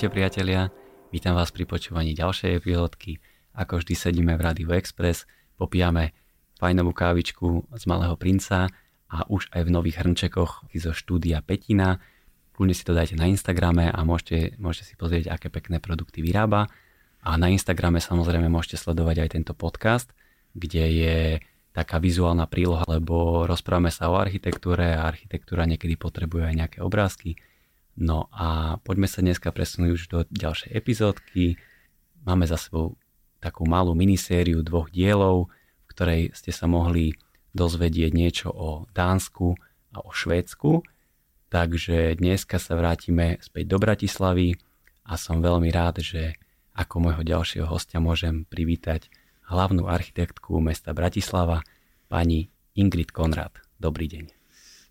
Ahojte priatelia, vítam vás pri počúvaní ďalšej epizódky. Ako vždy sedíme v Rádiu Express, popijame fajnovú kávičku z Malého princa a už aj v nových hrnčekoch zo štúdia Petina. Kľudne si to dajte na Instagrame a môžete, môžete si pozrieť, aké pekné produkty vyrába. A na Instagrame samozrejme môžete sledovať aj tento podcast, kde je taká vizuálna príloha, lebo rozprávame sa o architektúre a architektúra niekedy potrebuje aj nejaké obrázky. No a poďme sa dneska presunúť už do ďalšej epizódky. Máme za sebou takú malú minisériu dvoch dielov, v ktorej ste sa mohli dozvedieť niečo o Dánsku a o Švédsku. Takže dneska sa vrátime späť do Bratislavy a som veľmi rád, že ako môjho ďalšieho hostia môžem privítať hlavnú architektku mesta Bratislava, pani Ingrid Konrad. Dobrý deň.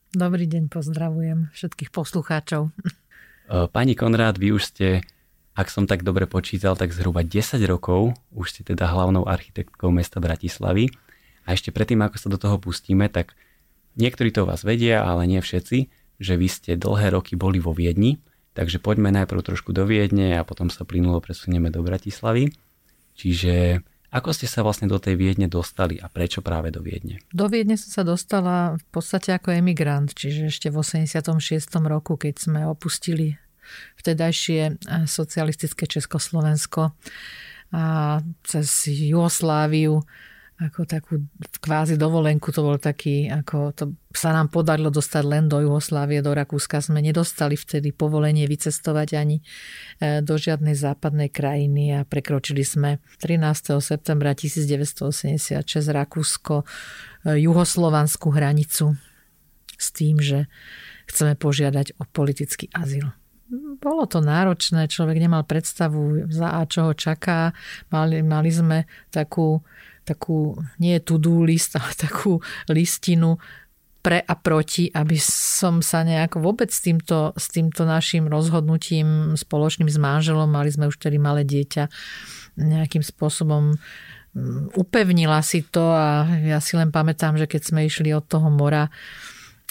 Dobrý deň, pozdravujem všetkých poslucháčov. Pani Konrad, vy už ste, ak som tak dobre počítal, tak zhruba 10 rokov už ste teda hlavnou architektkou mesta Bratislavy. A ešte predtým, ako sa do toho pustíme, tak niektorí to vás vedia, ale nie všetci, že vy ste dlhé roky boli vo Viedni, takže poďme najprv trošku do Viedne a potom sa plynulo presunieme do Bratislavy. Čiže ako ste sa vlastne do tej Viedne dostali a prečo práve do Viedne? Do Viedne som sa dostala v podstate ako emigrant, čiže ešte v 86. roku, keď sme opustili vtedajšie eh, socialistické Československo a cez Jugosláviu ako takú kvázi dovolenku, to bol taký, ako to sa nám podarilo dostať len do Jugoslávie, do Rakúska. Sme nedostali vtedy povolenie vycestovať ani e, do žiadnej západnej krajiny a prekročili sme 13. septembra 1986 Rakúsko e, hranicu s tým, že chceme požiadať o politický azyl bolo to náročné, človek nemal predstavu za a čo ho čaká. Mali, mali sme takú takú, nie to-do list, ale takú listinu pre a proti, aby som sa nejako vôbec s týmto, s týmto našim rozhodnutím spoločným s manželom, mali sme už tedy malé dieťa, nejakým spôsobom mm, upevnila si to a ja si len pamätám, že keď sme išli od toho mora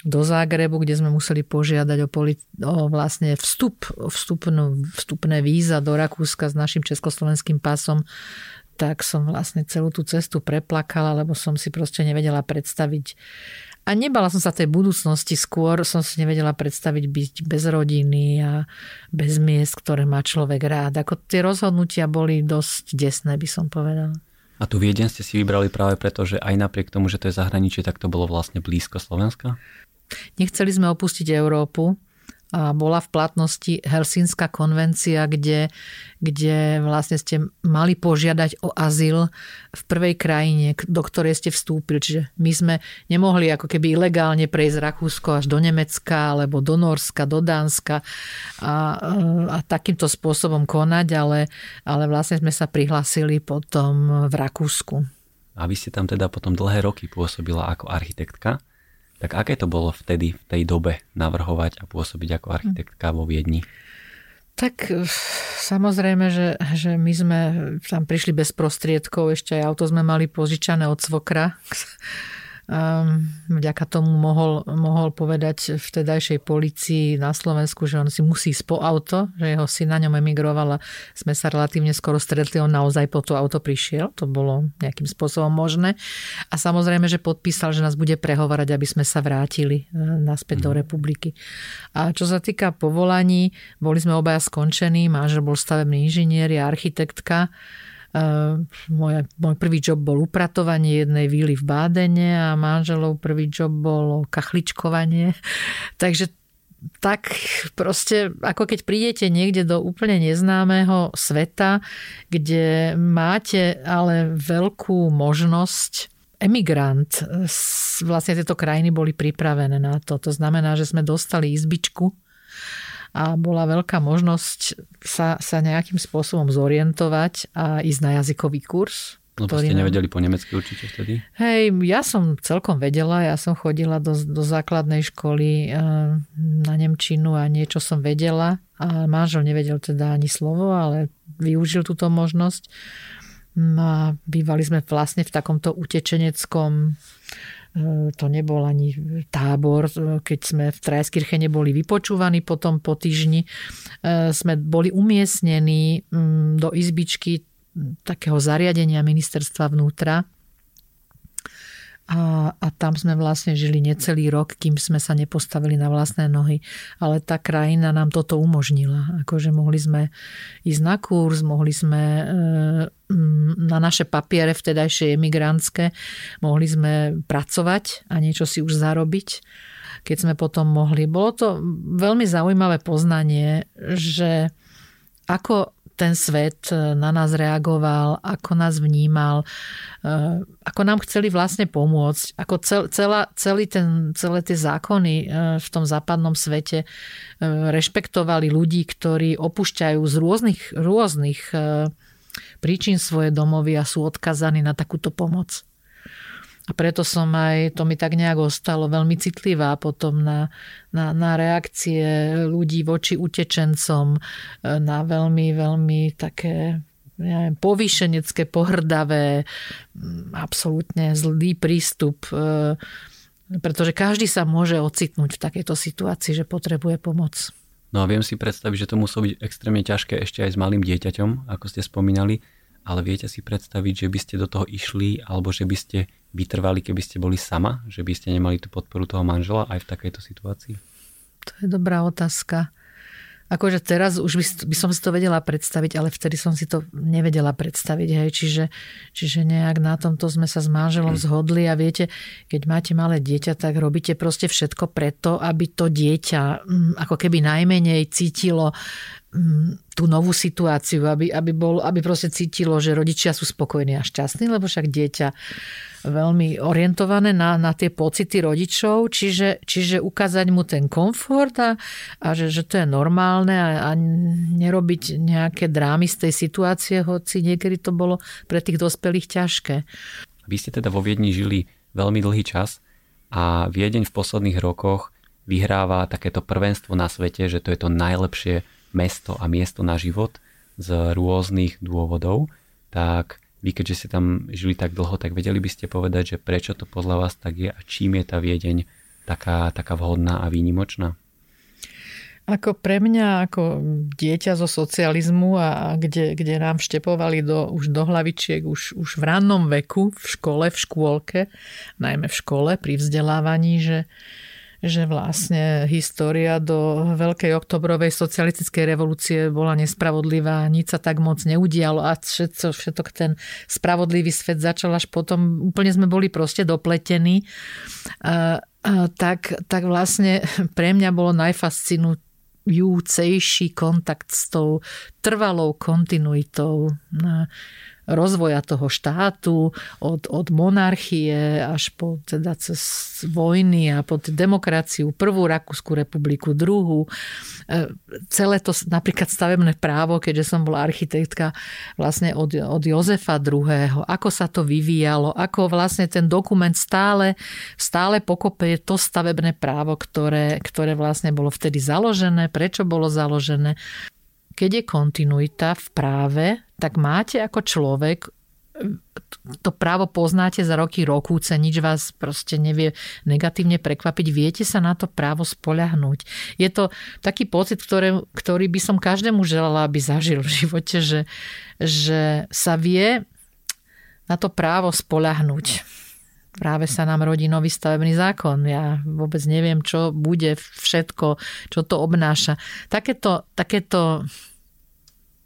do Zágrebu, kde sme museli požiadať o, poli- o vlastne vstup, vstupnú, vstupné víza do Rakúska s našim československým pasom, tak som vlastne celú tú cestu preplakala, lebo som si proste nevedela predstaviť a nebala som sa tej budúcnosti, skôr som si nevedela predstaviť byť bez rodiny a bez miest, ktoré má človek rád. Ako tie rozhodnutia boli dosť desné, by som povedala. A tu Viedeň ste si vybrali práve preto, že aj napriek tomu, že to je zahraničie, tak to bolo vlastne blízko Slovenska? Nechceli sme opustiť Európu, a bola v platnosti Helsínska konvencia, kde, kde vlastne ste mali požiadať o azyl v prvej krajine, do ktorej ste vstúpili. Čiže my sme nemohli ako keby ilegálne prejsť Rakúsko až do Nemecka, alebo do Norska, do Dánska a, a takýmto spôsobom konať, ale, ale vlastne sme sa prihlásili potom v Rakúsku. A vy ste tam teda potom dlhé roky pôsobila ako architektka. Tak aké to bolo vtedy, v tej dobe, navrhovať a pôsobiť ako architektka vo Viedni? Tak eh, samozrejme, že, že my sme tam prišli bez prostriedkov, ešte aj auto sme mali požičané od svokra vďaka tomu mohol, mohol povedať vtedajšej policii na Slovensku, že on si musí po auto, že jeho syn na ňom emigroval a sme sa relatívne skoro stretli, on naozaj po to auto prišiel, to bolo nejakým spôsobom možné. A samozrejme, že podpísal, že nás bude prehovárať, aby sme sa vrátili e, naspäť do mhm. republiky. A čo sa týka povolaní, boli sme obaja skončení, manžel bol stavebný inžinier, ja architektka, môj, môj prvý job bol upratovanie jednej víly v Bádene a manželov prvý job bolo kachličkovanie. Takže tak proste, ako keď prídete niekde do úplne neznámeho sveta, kde máte ale veľkú možnosť emigrant, vlastne tieto krajiny boli pripravené na to. To znamená, že sme dostali izbičku a bola veľká možnosť sa, sa nejakým spôsobom zorientovať a ísť na jazykový kurz. Lebo ste nevedeli po nemecky určite vtedy? Hej, ja som celkom vedela, ja som chodila do, do základnej školy eh, na Nemčinu a niečo som vedela a manžel nevedel teda ani slovo, ale využil túto možnosť. No a bývali sme vlastne v takomto utečeneckom to nebol ani tábor, keď sme v Trajskirche neboli vypočúvaní, potom po týždni. Sme boli umiestnení mm, do izbičky takého zariadenia ministerstva vnútra, a, a tam sme vlastne žili necelý rok, kým sme sa nepostavili na vlastné nohy. Ale tá krajina nám toto umožnila. Akože mohli sme ísť na kurz, mohli sme e, na naše papiere vtedajšie emigrantské, mohli sme pracovať a niečo si už zarobiť keď sme potom mohli. Bolo to veľmi zaujímavé poznanie, že ako ten svet e, na nás reagoval, ako nás vnímal, e, ako nám chceli vlastne pomôcť, ako cel, celá, celý ten, celé tie zákony e, v tom západnom svete rešpektovali ľudí, ktorí opúšťajú z rôznych, rôznych príčin svoje domovy a sú odkazaní na takúto pomoc. A preto som aj, to mi tak nejak ostalo, veľmi citlivá potom na, na, na reakcie ľudí voči utečencom, e, na veľmi, veľmi také neviem, povýšenecké, pohrdavé, absolútne zlý prístup, e, pretože každý sa môže ocitnúť v takejto situácii, že potrebuje pomoc. No a viem si predstaviť, že to muselo byť extrémne ťažké ešte aj s malým dieťaťom, ako ste spomínali, ale viete si predstaviť, že by ste do toho išli alebo že by ste vytrvali, keby ste boli sama? Že by ste nemali tú podporu toho manžela aj v takejto situácii? To je dobrá otázka. Akože teraz už by, by som si to vedela predstaviť, ale vtedy som si to nevedela predstaviť. Hej. Čiže, čiže nejak na tomto sme sa s manželom mm. zhodli a viete, keď máte malé dieťa, tak robíte proste všetko preto, aby to dieťa mm, ako keby najmenej cítilo mm, tú novú situáciu, aby, aby, bol, aby proste cítilo, že rodičia sú spokojní a šťastní, lebo však dieťa veľmi orientované na, na tie pocity rodičov, čiže, čiže ukázať mu ten komfort a, a že, že to je normálne a, a nerobiť nejaké drámy z tej situácie, hoci niekedy to bolo pre tých dospelých ťažké. Vy ste teda vo Viedni žili veľmi dlhý čas a Viedeň v posledných rokoch vyhráva takéto prvenstvo na svete, že to je to najlepšie mesto a miesto na život z rôznych dôvodov, tak vy, keďže ste tam žili tak dlho, tak vedeli by ste povedať, že prečo to podľa vás tak je a čím je tá Viedeň taká, taká vhodná a výnimočná? Ako pre mňa, ako dieťa zo socializmu a kde, kde nám vštepovali do, už do hlavičiek už, už v rannom veku, v škole, v škôlke, najmä v škole, pri vzdelávaní, že, že vlastne história do Veľkej oktobrovej socialistickej revolúcie bola nespravodlivá, nič sa tak moc neudialo a všetko, všetok ten spravodlivý svet začal až potom, úplne sme boli proste dopletení. A, a, tak, tak vlastne pre mňa bolo najfascinujúcejší kontakt s tou trvalou kontinuitou rozvoja toho štátu, od, od monarchie až po teda cez vojny a po demokraciu, prvú Rakúsku republiku, druhú. E, celé to napríklad stavebné právo, keďže som bola architektka vlastne od, od Jozefa II. Ako sa to vyvíjalo, ako vlastne ten dokument stále, stále pokope to stavebné právo, ktoré, ktoré vlastne bolo vtedy založené, prečo bolo založené keď je kontinuita v práve, tak máte ako človek to právo poznáte za roky rokúce, nič vás proste nevie negatívne prekvapiť, viete sa na to právo spoľahnúť. Je to taký pocit, ktorý, ktorý by som každému želala, aby zažil v živote, že, že sa vie na to právo spoľahnúť. Práve sa nám rodí nový stavebný zákon. Ja vôbec neviem, čo bude všetko, čo to obnáša. Takéto, takéto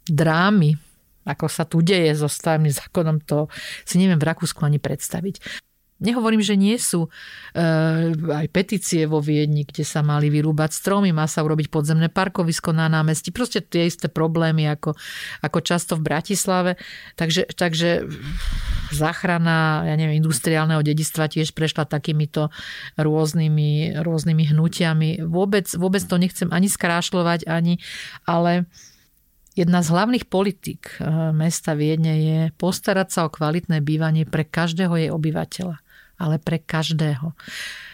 drámy, ako sa tu deje so stavebným zákonom, to si neviem v Rakúsku ani predstaviť. Nehovorím, že nie sú e, aj petície vo Viedni, kde sa mali vyrúbať stromy, má sa urobiť podzemné parkovisko na námestí. Proste tie isté problémy ako, ako často v Bratislave. Takže, takže záchrana ja neviem, industriálneho dedistva tiež prešla takýmito rôznymi, rôznymi hnutiami. Vôbec, vôbec to nechcem ani skrášľovať, ani, ale Jedna z hlavných politik eh, mesta Viedne je postarať sa o kvalitné bývanie pre každého jej obyvateľa. Ale pre každého.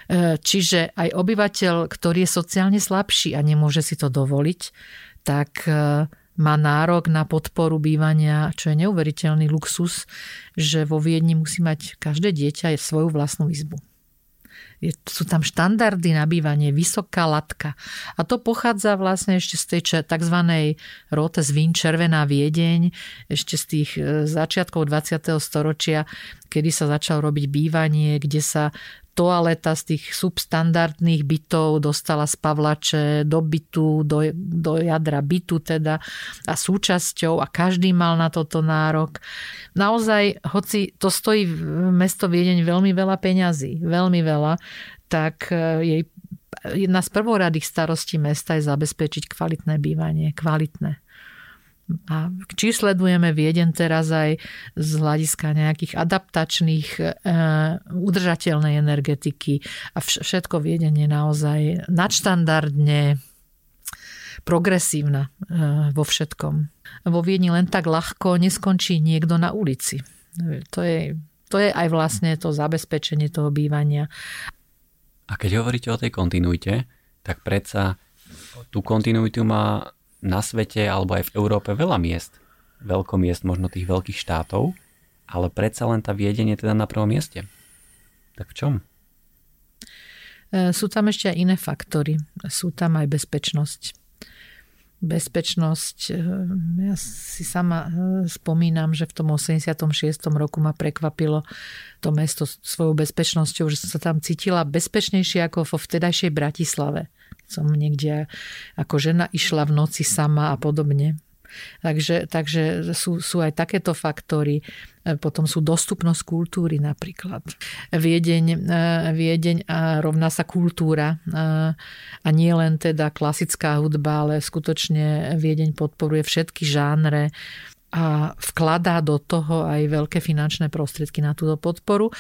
Eh, čiže aj obyvateľ, ktorý je sociálne slabší a nemôže si to dovoliť, tak eh, má nárok na podporu bývania, čo je neuveriteľný luxus, že vo Viedni musí mať každé dieťa svoju vlastnú izbu. Je, sú tam štandardy na bývanie, vysoká latka. A to pochádza vlastne ešte z tej tzv. Rote z Vín, Červená Viedeň, ešte z tých e, začiatkov 20. storočia, kedy sa začalo robiť bývanie, kde sa toaleta z tých substandardných bytov dostala z Pavlače do bytu, do, do jadra bytu teda a súčasťou a každý mal na toto nárok. Naozaj, hoci to stojí mesto Viedeň veľmi veľa peňazí, veľmi veľa, tak e, jej jedna z prvoradých starostí mesta je zabezpečiť kvalitné bývanie, kvalitné. A či sledujeme Vieden teraz aj z hľadiska nejakých adaptačných, e, udržateľnej energetiky a všetko Vieden naozaj nadštandardne progresívna e, vo všetkom. Vo Viedni len tak ľahko neskončí niekto na ulici. To je, to je aj vlastne to zabezpečenie toho bývania. A keď hovoríte o tej kontinuite, tak predsa tú kontinuitu má na svete alebo aj v Európe veľa miest, veľkomiest možno tých veľkých štátov, ale predsa len tá Viedeň teda na prvom mieste. Tak v čom? E, sú tam ešte aj iné faktory. Sú tam aj bezpečnosť. Bezpečnosť, e, ja si sama e, spomínam, že v tom 86. roku ma prekvapilo to mesto svojou bezpečnosťou, že som sa tam cítila bezpečnejšie ako vo vtedajšej Bratislave som niekde ako žena išla v noci sama a podobne. Takže, takže sú, sú aj takéto faktory. E, potom sú dostupnosť kultúry napríklad. Viedeň, e, Viedeň a rovná sa kultúra. E, a nie len teda klasická hudba, ale skutočne Viedeň podporuje všetky žánre a vkladá do toho aj veľké finančné prostriedky na túto podporu.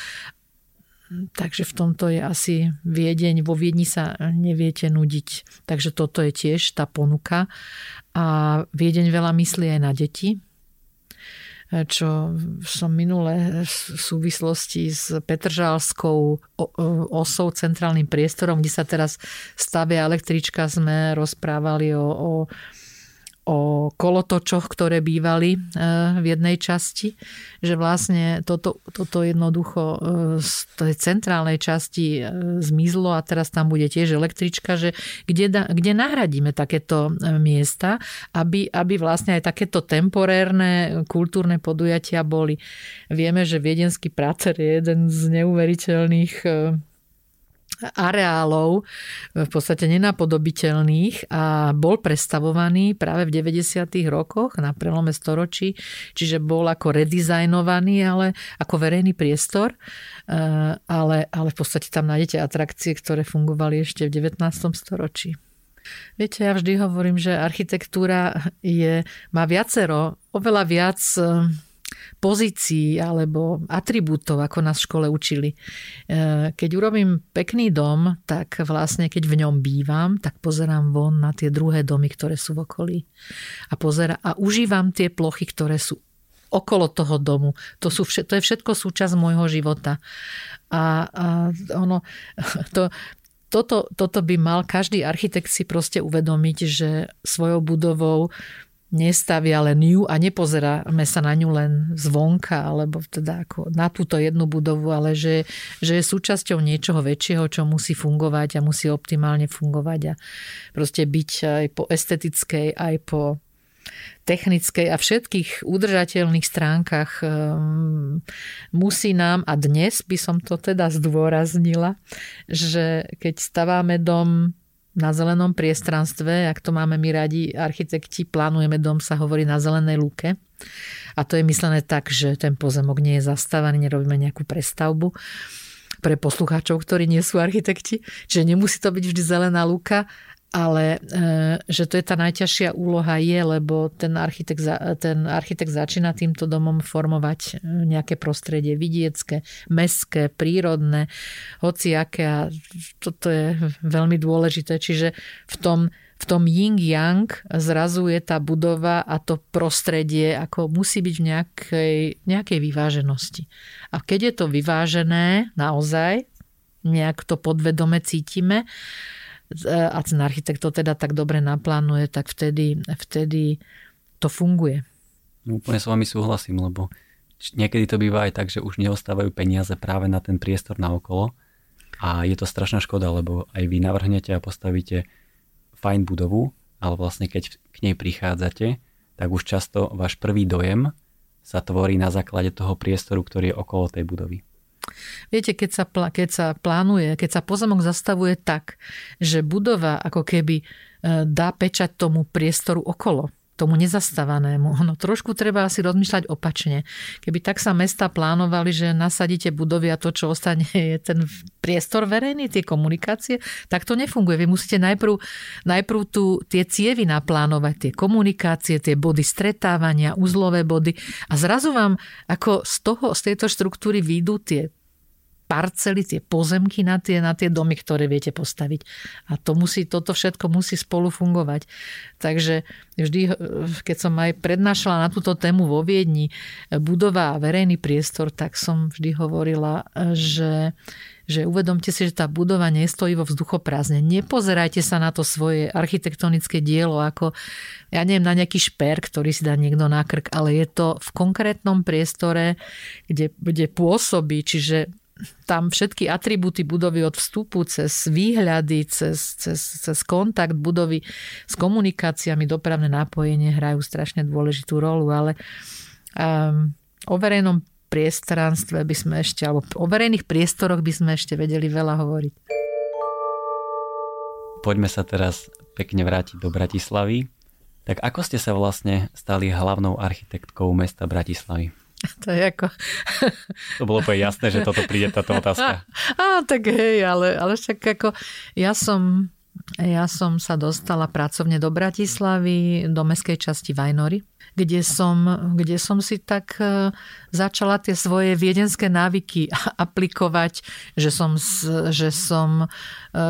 Takže v tomto je asi Viedeň. Vo Viedni sa neviete nudiť. Takže toto je tiež tá ponuka. A Viedeň veľa myslí aj na deti, čo som minule v súvislosti s Petržalskou osou, centrálnym priestorom, kde sa teraz stavia električka, sme rozprávali o, o o kolotočoch, ktoré bývali e, v jednej časti, že vlastne toto, toto jednoducho e, z tej centrálnej časti e, zmizlo a teraz tam bude tiež električka, že kde, kde nahradíme takéto miesta, aby, aby vlastne aj takéto temporérne kultúrne podujatia boli. Vieme, že viedenský prácer je jeden z neuveriteľných areálov v podstate nenapodobiteľných a bol prestavovaný práve v 90. rokoch na prelome storočí, čiže bol ako redizajnovaný, ale ako verejný priestor, e, ale, ale v podstate tam nájdete atrakcie, ktoré fungovali ešte v 19. storočí. Viete, ja vždy hovorím, že architektúra je, má viacero, oveľa viac pozícií alebo atribútov, ako nás v škole učili. E, keď urobím pekný dom, tak vlastne keď v ňom bývam, tak pozerám von na tie druhé domy, ktoré sú v okolí. A, pozera, a užívam tie plochy, ktoré sú okolo toho domu. To, sú, to je všetko súčasť môjho života. A, a ono, to, toto, toto by mal každý architekt si proste uvedomiť, že svojou budovou nestavia len ju a nepozeráme sa na ňu len zvonka, alebo teda ako na túto jednu budovu, ale že, že je súčasťou niečoho väčšieho, čo musí fungovať a musí optimálne fungovať a proste byť aj po estetickej, aj po technickej a všetkých udržateľných stránkach um, musí nám, a dnes by som to teda zdôraznila, že keď staváme dom na zelenom priestranstve, ak to máme my radi architekti, plánujeme dom, sa hovorí na zelenej lúke. A to je myslené tak, že ten pozemok nie je zastávaný, nerobíme nejakú prestavbu pre poslucháčov, ktorí nie sú architekti. Čiže nemusí to byť vždy zelená lúka, ale e, že to je tá najťažšia úloha je, lebo ten architekt, ten architekt začína týmto domom formovať e, nejaké prostredie vidiecké, meské, prírodné, hociaké a toto je veľmi dôležité. Čiže v tom, v tom yin-yang zrazu je tá budova a to prostredie ako musí byť v nejakej, nejakej vyváženosti. A keď je to vyvážené naozaj, nejak to podvedome cítime, a ten architekt to teda tak dobre naplánuje, tak vtedy, vtedy to funguje. No, úplne s vami súhlasím, lebo niekedy to býva aj tak, že už neostávajú peniaze práve na ten priestor na okolo A je to strašná škoda, lebo aj vy navrhnete a postavíte fajn budovu, ale vlastne keď k nej prichádzate, tak už často váš prvý dojem sa tvorí na základe toho priestoru, ktorý je okolo tej budovy. Viete, keď sa, keď sa plánuje, keď sa pozemok zastavuje tak, že budova ako keby e, dá pečať tomu priestoru okolo, tomu nezastávanému. No trošku treba asi rozmýšľať opačne. Keby tak sa mesta plánovali, že nasadíte budovy a to, čo ostane, je ten priestor verejný, tie komunikácie, tak to nefunguje. Vy musíte najprv, najprv tu tie cievy naplánovať, tie komunikácie, tie body stretávania, uzlové body a zrazu vám ako z toho, z tejto štruktúry výjdu tie parcely, tie pozemky na tie, na tie domy, ktoré viete postaviť. A to musí, toto všetko musí spolu fungovať. Takže vždy, keď som aj prednášala na túto tému vo Viedni, budova a verejný priestor, tak som vždy hovorila, že že uvedomte si, že tá budova nestojí vo vzduchoprázdne. Nepozerajte sa na to svoje architektonické dielo ako, ja neviem, na nejaký šper, ktorý si dá niekto na krk, ale je to v konkrétnom priestore, kde, kde pôsobí, čiže tam všetky atribúty budovy od vstupu cez výhľady, cez, cez, cez kontakt budovy s komunikáciami, dopravné nápojenie hrajú strašne dôležitú rolu, ale um, o verejnom priestranstve by sme ešte, alebo o verejných priestoroch by sme ešte vedeli veľa hovoriť. Poďme sa teraz pekne vrátiť do Bratislavy. Tak ako ste sa vlastne stali hlavnou architektkou mesta Bratislavy? To je ako... To bolo úplne jasné, že toto príde táto otázka. Á, tak hej, ale, ale však ako ja som, ja som sa dostala pracovne do Bratislavy, do meskej časti Vajnory kde som, kde som si tak e, začala tie svoje viedenské návyky aplikovať, že som, že som e,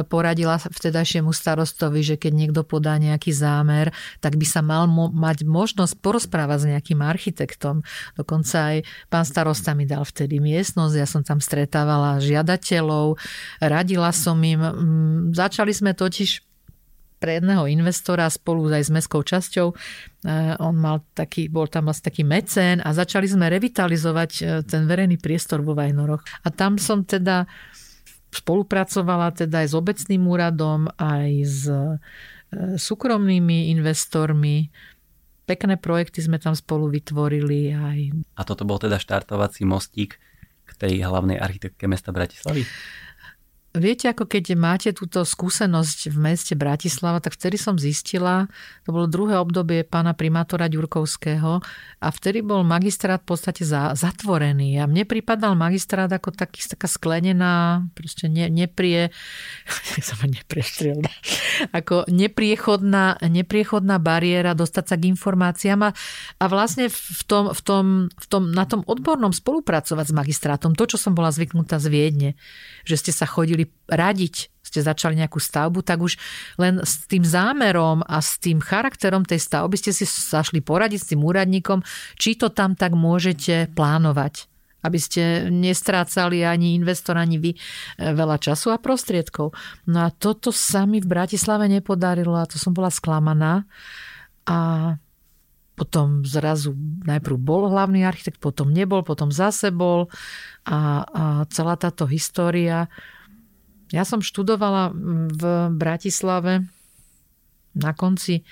poradila vtedajšiemu starostovi, že keď niekto podá nejaký zámer, tak by sa mal mo- mať možnosť porozprávať s nejakým architektom. Dokonca aj pán starosta mi dal vtedy miestnosť, ja som tam stretávala žiadateľov, radila som im. Začali sme totiž pre jedného investora spolu aj s mestskou časťou. E, on mal taký, bol tam vlastne taký mecén a začali sme revitalizovať e, ten verejný priestor vo Vajnoroch. A tam som teda spolupracovala teda aj s obecným úradom, aj s e, súkromnými investormi. Pekné projekty sme tam spolu vytvorili. Aj... A toto bol teda štartovací mostík k tej hlavnej architektke mesta Bratislavy? Viete, ako keď máte túto skúsenosť v meste Bratislava, tak vtedy som zistila, to bolo druhé obdobie pána primátora Ďurkovského a vtedy bol magistrát v podstate za, zatvorený. A mne pripadal magistrát ako taký, taká sklenená, proste ne, neprie, som neprestrel, ako nepriechodná, nepriechodná bariéra dostať sa k informáciám a, a vlastne v tom, v tom, v tom, na tom odbornom spolupracovať s magistrátom, to, čo som bola zvyknutá z Viedne, že ste sa chodili radiť, ste začali nejakú stavbu, tak už len s tým zámerom a s tým charakterom tej stavby ste si zašli poradiť s tým úradníkom, či to tam tak môžete plánovať aby ste nestrácali ani investor, ani vy e, veľa času a prostriedkov. No a toto sa mi v Bratislave nepodarilo a to som bola sklamaná. A potom zrazu najprv bol hlavný architekt, potom nebol, potom zase bol a, a celá táto história ja som študovala v Bratislave na konci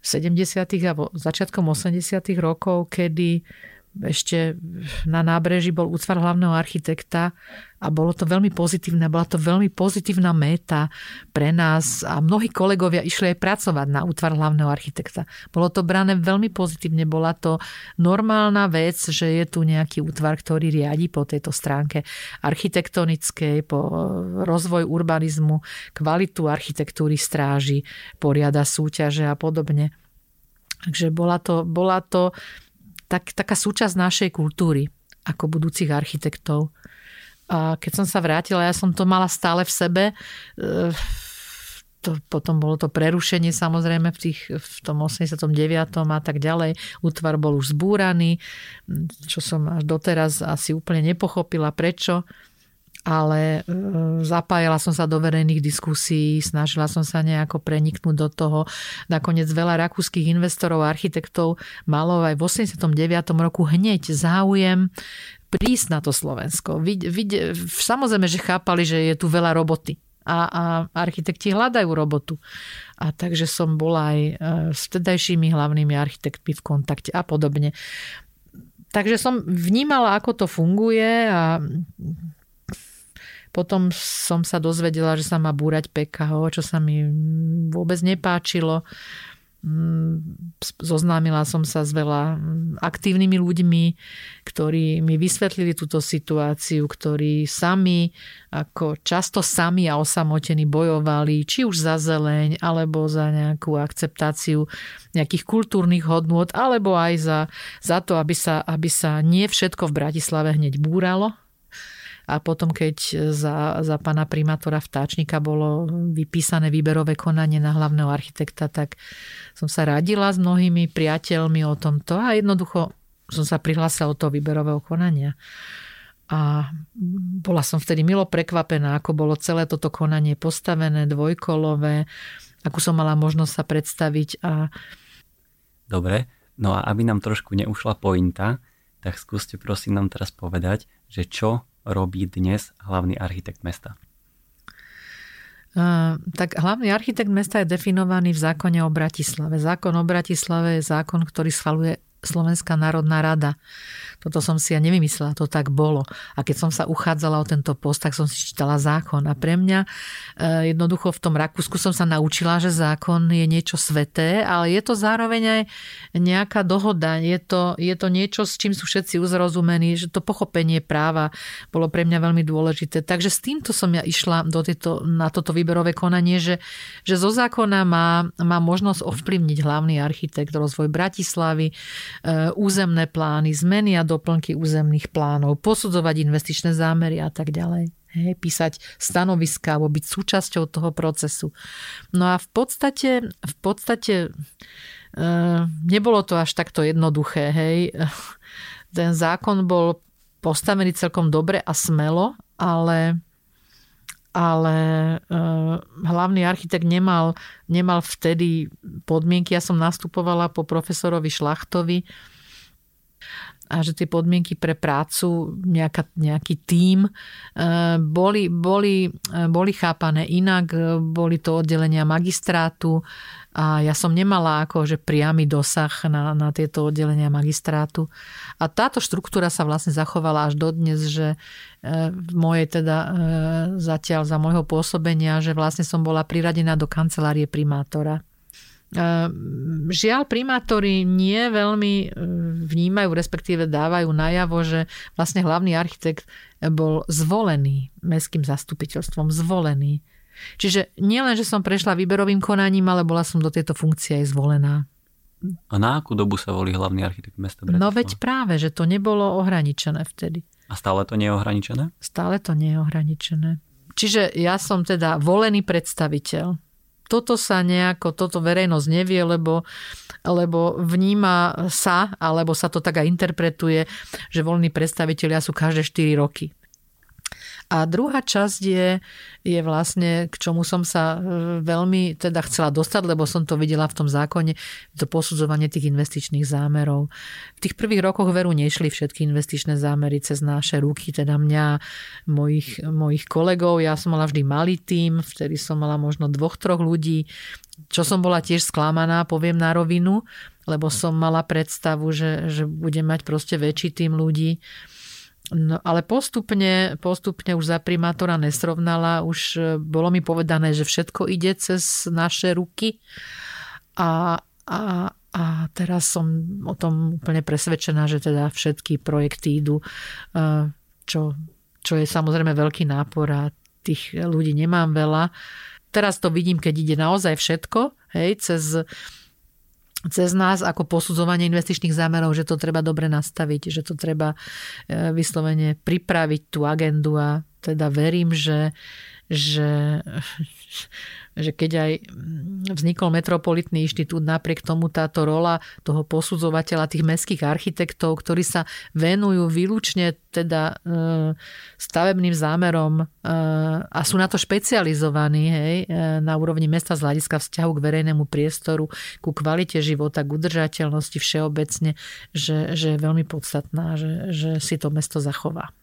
70. alebo začiatkom 80. rokov, kedy ešte na nábreží bol útvar hlavného architekta a bolo to veľmi pozitívne, bola to veľmi pozitívna méta pre nás a mnohí kolegovia išli aj pracovať na útvar hlavného architekta. Bolo to brané veľmi pozitívne, bola to normálna vec, že je tu nejaký útvar, ktorý riadi po tejto stránke architektonickej, po rozvoj urbanizmu, kvalitu architektúry stráži, poriada súťaže a podobne. Takže bola to, bola to tak, taká súčasť našej kultúry ako budúcich architektov. A keď som sa vrátila, ja som to mala stále v sebe. E, to, potom bolo to prerušenie samozrejme v, tých, v tom 89. a tak ďalej. Útvar bol už zbúraný, čo som až doteraz asi úplne nepochopila prečo. Ale e, zapájala som sa do verejných diskusí, snažila som sa nejako preniknúť do toho. Nakoniec veľa rakúskych investorov a architektov malo aj v 89. roku hneď záujem prísť na to Slovensko. Vid, vid, samozrejme, že chápali, že je tu veľa roboty a, a architekti hľadajú robotu. A takže som bola aj e, s vtedajšími hlavnými architektmi v kontakte a podobne. Takže som vnímala, ako to funguje a potom som sa dozvedela, že sa má búrať PKO, čo sa mi vôbec nepáčilo. Mm, zoznámila som sa s veľa aktívnymi ľuďmi, ktorí mi vysvetlili túto situáciu, ktorí sami, ako často sami a osamotení bojovali, či už za zeleň, alebo za nejakú akceptáciu nejakých kultúrnych hodnôt, alebo aj za, za to, aby sa, aby sa nie všetko v Bratislave hneď búralo, a potom, keď za, za pána primátora Vtáčnika bolo vypísané výberové konanie na hlavného architekta, tak som sa radila s mnohými priateľmi o tomto a jednoducho som sa prihlásila o toho výberového konania. A bola som vtedy milo prekvapená, ako bolo celé toto konanie postavené, dvojkolové, ako som mala možnosť sa predstaviť. A... Dobre, no a aby nám trošku neušla pointa, tak skúste prosím nám teraz povedať, že čo robí dnes hlavný architekt mesta? Uh, tak hlavný architekt mesta je definovaný v zákone o Bratislave. Zákon o Bratislave je zákon, ktorý schvaluje Slovenská národná rada. Toto som si ja nevymyslela, to tak bolo. A keď som sa uchádzala o tento post, tak som si čítala zákon. A pre mňa eh, jednoducho v tom Rakúsku som sa naučila, že zákon je niečo sveté, ale je to zároveň aj nejaká dohoda. Je to, je to niečo, s čím sú všetci uzrozumení, že to pochopenie práva bolo pre mňa veľmi dôležité. Takže s týmto som ja išla do tejto, na toto výberové konanie, že, že zo zákona má, má možnosť ovplyvniť hlavný architekt rozvoj Bratislavy, územné plány, zmeny a doplnky územných plánov, posudzovať investičné zámery a tak ďalej. Hej, písať stanoviska alebo byť súčasťou toho procesu. No a v podstate, v podstate e, nebolo to až takto jednoduché. Hej. Ten zákon bol postavený celkom dobre a smelo, ale ale e, hlavný architekt nemal, nemal vtedy podmienky. Ja som nastupovala po profesorovi Šlachtovi, a že tie podmienky pre prácu, nejaká, nejaký tím e, boli, boli, e, boli chápané inak, boli to oddelenia magistrátu a ja som nemala akože priamy dosah na, na tieto oddelenia magistrátu. A táto štruktúra sa vlastne zachovala až dodnes, že e, v mojej teda zatiaľ za môjho pôsobenia, že vlastne som bola priradená do kancelárie primátora žiaľ, primátori nie veľmi e, vnímajú, respektíve dávajú najavo, že vlastne hlavný architekt bol zvolený mestským zastupiteľstvom, zvolený. Čiže nielen, že som prešla výberovým konaním, ale bola som do tejto funkcie aj zvolená. A na akú dobu sa volí hlavný architekt mesta Bratislava? No veď práve, že to nebolo ohraničené vtedy. A stále to nie je ohraničené? Stále to nie je ohraničené. Čiže ja som teda volený predstaviteľ toto sa nejako, toto verejnosť nevie, lebo, lebo vníma sa, alebo sa to tak aj interpretuje, že voľní predstavitelia sú každé 4 roky. A druhá časť je, je vlastne, k čomu som sa e, veľmi teda chcela dostať, lebo som to videla v tom zákone, to posudzovanie tých investičných zámerov. V tých prvých rokoch veru nešli všetky investičné zámery cez naše ruky, teda mňa, mojich, mojich kolegov. Ja som mala vždy malý tým, vtedy som mala možno dvoch, troch ľudí, čo som bola tiež sklamaná, poviem na rovinu, lebo som mala predstavu, že, že budem mať proste väčší tým ľudí. No, ale postupne, postupne už za primátora nesrovnala, už e, bolo mi povedané, že všetko ide cez naše ruky a, a, a teraz som o tom úplne presvedčená, že teda všetky projekty idú, e, čo, čo je samozrejme veľký nápor a tých ľudí nemám veľa. Teraz to vidím, keď ide naozaj všetko, hej, cez, cez nás ako posudzovanie investičných zámerov, že to treba dobre nastaviť, že to treba e, vyslovene pripraviť tú agendu a teda verím, že, že, že keď aj vznikol Metropolitný inštitút, napriek tomu táto rola toho posudzovateľa tých mestských architektov, ktorí sa venujú výlučne teda e, stavebným zámerom e, a sú na to špecializovaní hej, e, na úrovni mesta z hľadiska vzťahu k verejnému priestoru, ku kvalite života, k udržateľnosti všeobecne, že, že je veľmi podstatná, že, že si to mesto zachová.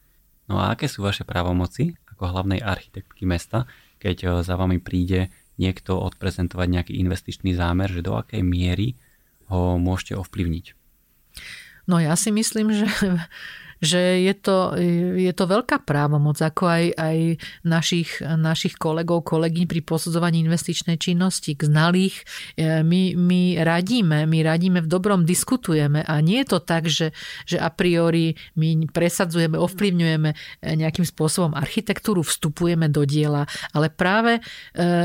No a aké sú vaše právomoci ako hlavnej architektky mesta, keď eh, za vami príde niekto odprezentovať nejaký investičný zámer, že do akej miery ho môžete ovplyvniť? No ja si myslím, že že je to, je to veľká právomoc, ako aj, aj našich, našich kolegov, kolegyň pri posudzovaní investičnej činnosti, k znalých. E, my, my radíme, my radíme v dobrom, diskutujeme a nie je to tak, že, že a priori my presadzujeme, ovplyvňujeme nejakým spôsobom architektúru, vstupujeme do diela, ale práve e,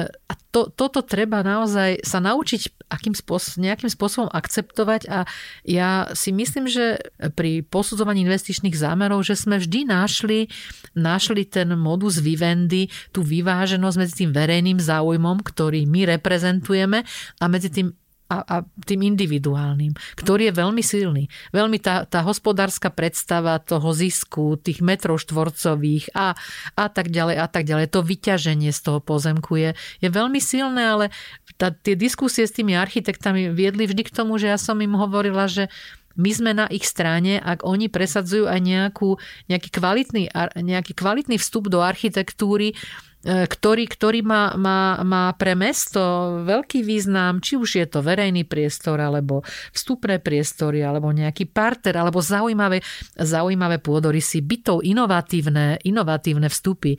a to, toto treba naozaj sa naučiť akým spôsob, nejakým spôsobom akceptovať a ja si myslím, že pri posudzovaní investičných zámerov, že sme vždy našli, našli ten modus vivendi, tú vyváženosť medzi tým verejným záujmom, ktorý my reprezentujeme a medzi tým a, a tým individuálnym, ktorý je veľmi silný. Veľmi tá, tá hospodárska predstava toho zisku, tých metrov štvorcových a, a tak ďalej a tak ďalej, to vyťaženie z toho pozemku je, je veľmi silné, ale tá, tie diskusie s tými architektami viedli vždy k tomu, že ja som im hovorila, že my sme na ich strane, ak oni presadzujú aj nejakú, nejaký, kvalitný, nejaký kvalitný vstup do architektúry, ktorý, ktorý má, má, má pre mesto veľký význam, či už je to verejný priestor, alebo vstupné priestory, alebo nejaký parter, alebo zaujímavé, zaujímavé pôdorysy, bytov, inovatívne, inovatívne vstupy e,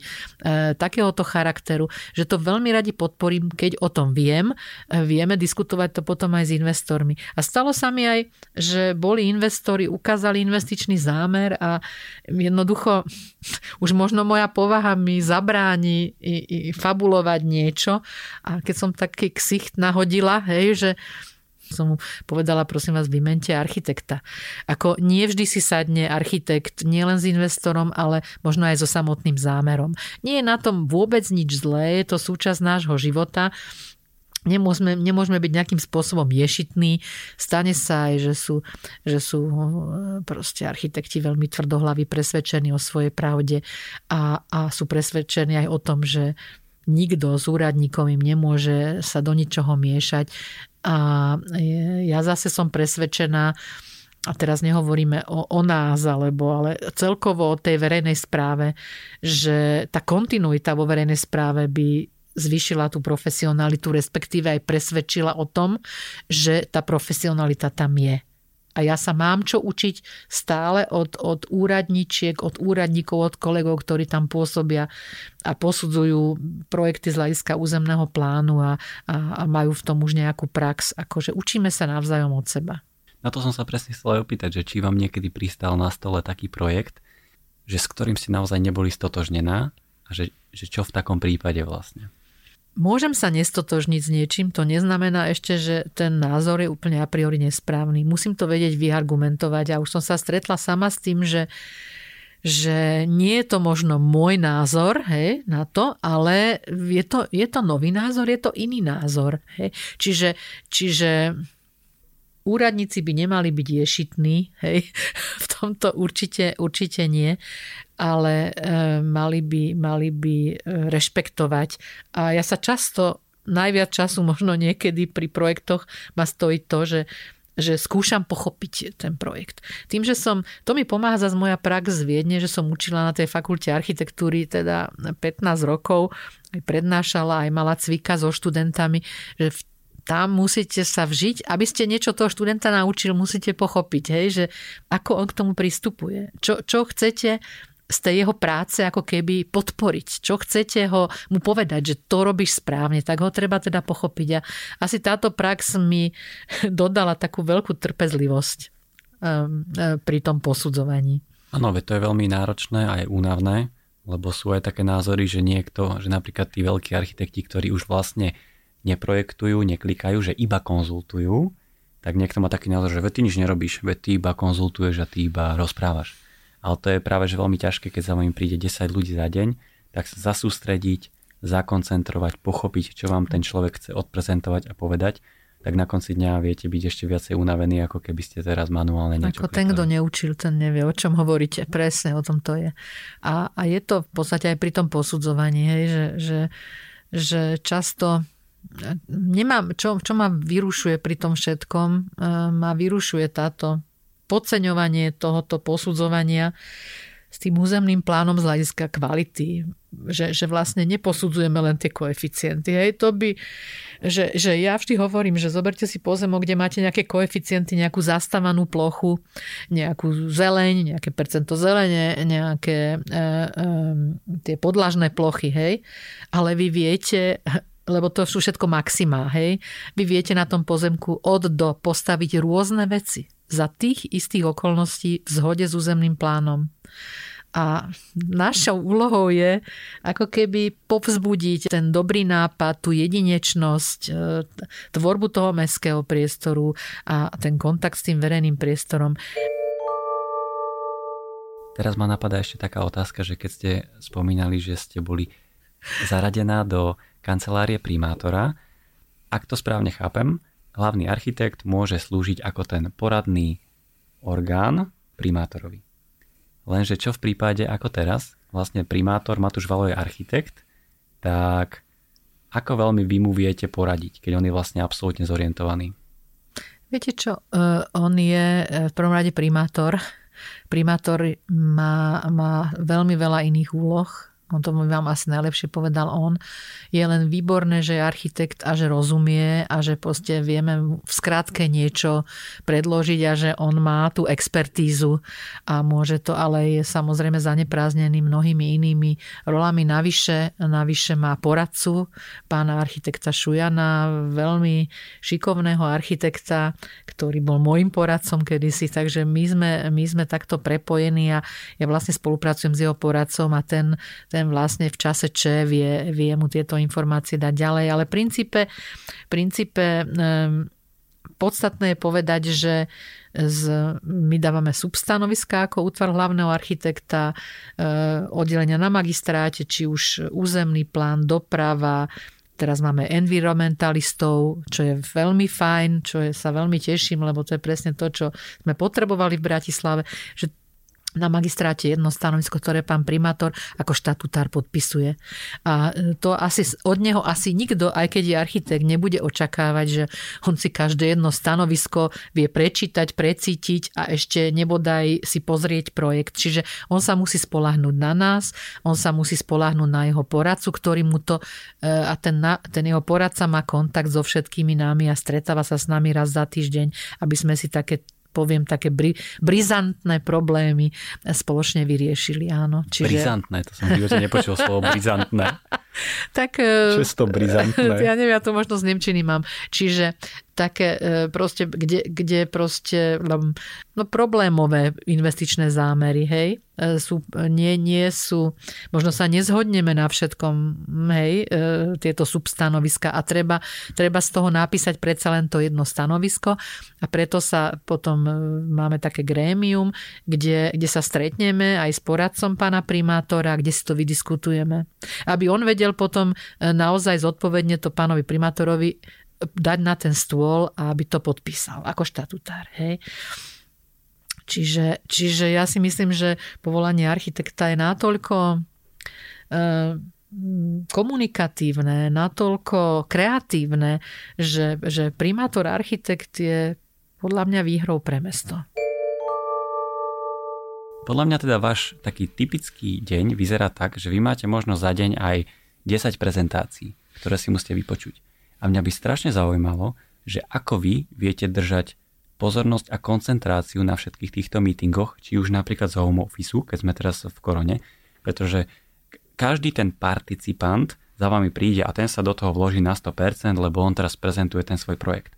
takéhoto charakteru, že to veľmi radi podporím, keď o tom viem. E, vieme diskutovať to potom aj s investormi. A stalo sa mi aj, že boli investori, ukázali investičný zámer a jednoducho už možno moja povaha mi zabráni i, i fabulovať niečo. A keď som taký ksicht nahodila, hej, že som mu povedala, prosím vás, vymente architekta. Ako nie vždy si sadne architekt nielen s investorom, ale možno aj so samotným zámerom. Nie je na tom vôbec nič zlé, je to súčasť nášho života Nemôžeme, nemôžeme byť nejakým spôsobom ješitní. Stane sa aj, že sú, že sú eh, proste architekti veľmi tvrdohlaví, presvedčení o svojej pravde a, a sú presvedčení aj o tom, že nikto s úradníkom im nemôže sa do ničoho miešať. A ja zase som presvedčená, a teraz nehovoríme o, o nás, alebo ale celkovo o tej verejnej správe, že tá kontinuita vo verejnej správe by zvýšila tú profesionalitu, respektíve aj presvedčila o tom, že tá profesionalita tam je. A ja sa mám čo učiť stále od, od úradničiek, od úradníkov, od kolegov, ktorí tam pôsobia a posudzujú projekty z hľadiska územného plánu a, a, a majú v tom už nejakú prax. Akože učíme sa navzájom od seba. Na to som sa presne chcel opýtať, že či vám niekedy pristal na stole taký projekt, že s ktorým si naozaj neboli stotožnená a že, že čo v takom prípade vlastne? Môžem sa nestotožniť s niečím, to neznamená ešte, že ten názor je úplne a priori nesprávny. Musím to vedieť vyargumentovať a už som sa stretla sama s tým, že že nie je to možno môj názor hej, na to, ale je to, je to nový názor, je to iný názor. Hej. Čiže, čiže úradníci by nemali byť ješitní, hej, v tomto určite, určite nie ale e, mali by, mali by e, rešpektovať. A ja sa často, najviac času možno niekedy pri projektoch ma stojí to, že že skúšam pochopiť ten projekt. Tým, že som, to mi pomáha zase moja prax z Viedne, že som učila na tej fakulte architektúry teda 15 rokov, aj prednášala, aj mala cvika so študentami, že v tam musíte sa vžiť, aby ste niečo toho študenta naučil, musíte pochopiť, hej, že ako on k tomu pristupuje. Čo, čo chcete z tej jeho práce ako keby podporiť. Čo chcete ho mu povedať, že to robíš správne, tak ho treba teda pochopiť. A asi táto prax mi dodala takú veľkú trpezlivosť um, e, pri tom posudzovaní. Áno, to je veľmi náročné a aj únavné, lebo sú aj také názory, že niekto, že napríklad tí veľkí architekti, ktorí už vlastne neprojektujú, neklikajú, že iba konzultujú, tak niekto má taký názor, že ty nič nerobíš, veď ty iba konzultuješ a ty iba rozprávaš. Ale to je práve že veľmi ťažké, keď za vami príde 10 ľudí za deň, tak sa zasústrediť, zakoncentrovať, pochopiť, čo vám ten človek chce odprezentovať a povedať tak na konci dňa viete byť ešte viacej unavení, ako keby ste teraz manuálne niečo Ako ten, kto neučil, ten nevie, o čom hovoríte. Presne o tom to je. A, a je to v podstate aj pri tom posudzovaní, hej, že, že, že často nemám, čo, čo ma vyrušuje pri tom všetkom, e, ma vyrušuje táto podceňovanie tohoto posudzovania s tým územným plánom z hľadiska kvality že, že vlastne neposudzujeme len tie koeficienty. Hej, to by, že, že ja vždy hovorím, že zoberte si pozemok, kde máte nejaké koeficienty, nejakú zastávanú plochu, nejakú zeleň, nejaké percento zelene, nejaké e, e, tie podlažné plochy, hej. Ale vy viete, lebo to sú všetko maximá, hej. Vy viete na tom pozemku od do postaviť rôzne veci za tých istých okolností v zhode s územným plánom. A našou úlohou je ako keby povzbudiť ten dobrý nápad, tú jedinečnosť, e, tvorbu toho mestského priestoru a ten kontakt s tým verejným priestorom. Teraz ma napadá ešte taká otázka, že keď ste spomínali, že ste boli zaradená do kancelárie primátora, ak to správne chápem, hlavný architekt môže slúžiť ako ten poradný orgán primátorovi. Lenže čo v prípade ako teraz, vlastne primátor Matúš Valo je architekt, tak ako veľmi vy mu viete poradiť, keď on je vlastne absolútne zorientovaný? Viete čo, uh, on je v prvom rade primátor. Primátor má, má veľmi veľa iných úloh on to vám asi najlepšie povedal on, je len výborné, že je architekt a že rozumie a že proste vieme v skratke niečo predložiť a že on má tú expertízu a môže to, ale je samozrejme zanepráznený mnohými inými rolami. Navyše, navyše má poradcu pána architekta Šujana, veľmi šikovného architekta, ktorý bol môjim poradcom kedysi, takže my sme, my sme takto prepojení a ja vlastne spolupracujem s jeho poradcom a ten ten vlastne v čase Č vie, vie mu tieto informácie dať ďalej. Ale v princípe, v princípe um, podstatné je povedať, že z, my dávame substanoviská ako útvar hlavného architekta, e, oddelenia na magistráte, či už územný plán, doprava, Teraz máme environmentalistov, čo je veľmi fajn, čo je, sa veľmi teším, lebo to je presne to, čo sme potrebovali v Bratislave, že na magistráte jedno stanovisko, ktoré pán primátor ako štatutár podpisuje. A to asi od neho asi nikto, aj keď je architekt, nebude očakávať, že on si každé jedno stanovisko vie prečítať, precítiť a ešte nebodaj si pozrieť projekt. Čiže on sa musí spolahnúť na nás, on sa musí spolahnúť na jeho poradcu, ktorý mu to e, a ten, ten jeho poradca má kontakt so všetkými nami a stretáva sa s nami raz za týždeň, aby sme si také poviem, také bri, brizantné problémy spoločne vyriešili. Áno. Čiže... Brizantné, to som v živote nepočul slovo brizantné. tak... E, Čo je to brizantné? Ja neviem, ja to možno z Nemčiny mám. Čiže také e, proste, kde, kde proste no, problémové investičné zámery, hej, e, sú, nie, nie sú, možno sa nezhodneme na všetkom, hej, tieto substanoviska a treba, treba z toho napísať predsa len to jedno stanovisko a preto sa potom máme také grémium, kde, kde sa stretneme aj s poradcom pána primátora, kde si to vydiskutujeme. Aby on vedel potom naozaj zodpovedne to pánovi primátorovi dať na ten stôl a aby to podpísal ako štatutár. Hej. Čiže, čiže ja si myslím, že povolanie architekta je natoľko e, komunikatívne, natoľko kreatívne, že, že primátor architekt je podľa mňa výhrou pre mesto. Podľa mňa teda váš taký typický deň vyzerá tak, že vy máte možno za deň aj 10 prezentácií, ktoré si musíte vypočuť. A mňa by strašne zaujímalo, že ako vy viete držať pozornosť a koncentráciu na všetkých týchto meetingoch, či už napríklad z home office, keď sme teraz v korone, pretože každý ten participant za vami príde a ten sa do toho vloží na 100%, lebo on teraz prezentuje ten svoj projekt.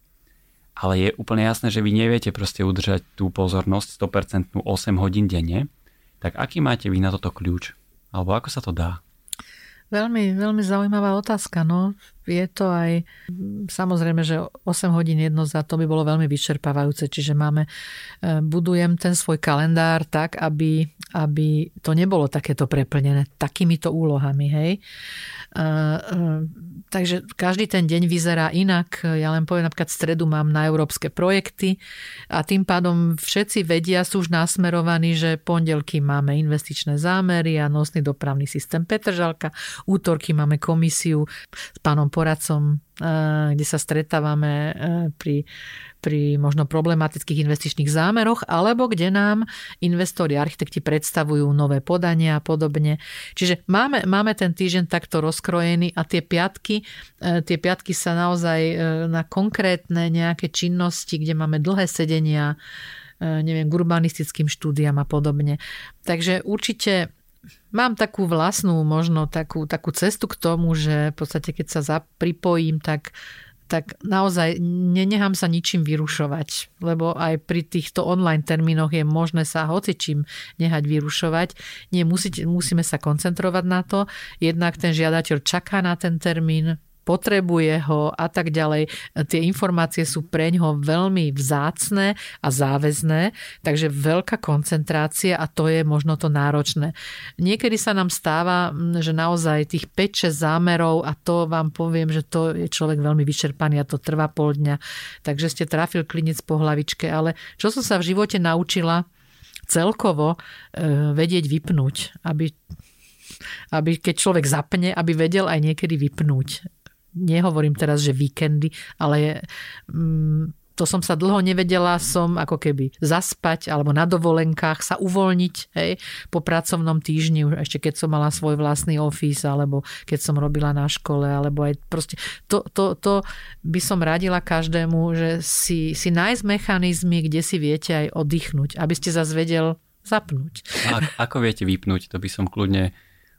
Ale je úplne jasné, že vy neviete proste udržať tú pozornosť 100% 8 hodín denne, tak aký máte vy na toto kľúč? Alebo ako sa to dá? Veľmi, veľmi zaujímavá otázka. No. Je to aj, samozrejme, že 8 hodín jedno za to by bolo veľmi vyčerpávajúce, čiže máme, e, budujem ten svoj kalendár tak, aby, aby to nebolo takéto preplnené takýmito úlohami. Hej. Takže každý ten deň vyzerá inak. Ja len poviem, napríklad v stredu mám na európske projekty a tým pádom všetci vedia, sú už nasmerovaní, že pondelky máme investičné zámery a nosný dopravný systém Petržalka, útorky máme komisiu s pánom poradcom kde sa stretávame pri, pri možno problematických investičných zámeroch, alebo kde nám investori, architekti predstavujú nové podania a podobne. Čiže máme, máme ten týždeň takto rozkrojený a tie piatky, e, tie piatky sa naozaj e, na konkrétne nejaké činnosti, kde máme dlhé sedenia, e, neviem, k urbanistickým štúdiam a podobne. Takže určite mám takú vlastnú, možno takú, takú cestu k tomu, že v podstate keď sa pripojím, tak tak naozaj nenechám sa ničím vyrušovať, lebo aj pri týchto online termínoch je možné sa hocičím nehať vyrušovať. Nie, musí, musíme sa koncentrovať na to. Jednak ten žiadateľ čaká na ten termín, potrebuje ho a tak ďalej. Tie informácie sú pre ňoho veľmi vzácne a záväzné, takže veľká koncentrácia a to je možno to náročné. Niekedy sa nám stáva, že naozaj tých 5-6 zámerov a to vám poviem, že to je človek veľmi vyčerpaný a to trvá pol dňa, takže ste trafil klinec po hlavičke, ale čo som sa v živote naučila, celkovo e, vedieť vypnúť, aby aby keď človek zapne, aby vedel aj niekedy vypnúť nehovorím teraz, že víkendy, ale mm, to som sa dlho nevedela, som ako keby zaspať alebo na dovolenkách sa uvoľniť hej, po pracovnom týždni, ešte keď som mala svoj vlastný office alebo keď som robila na škole, alebo aj proste to, to, to by som radila každému, že si, si nájsť mechanizmy, kde si viete aj oddychnúť, aby ste zase vedel zapnúť. A ako viete vypnúť, to by som kľudne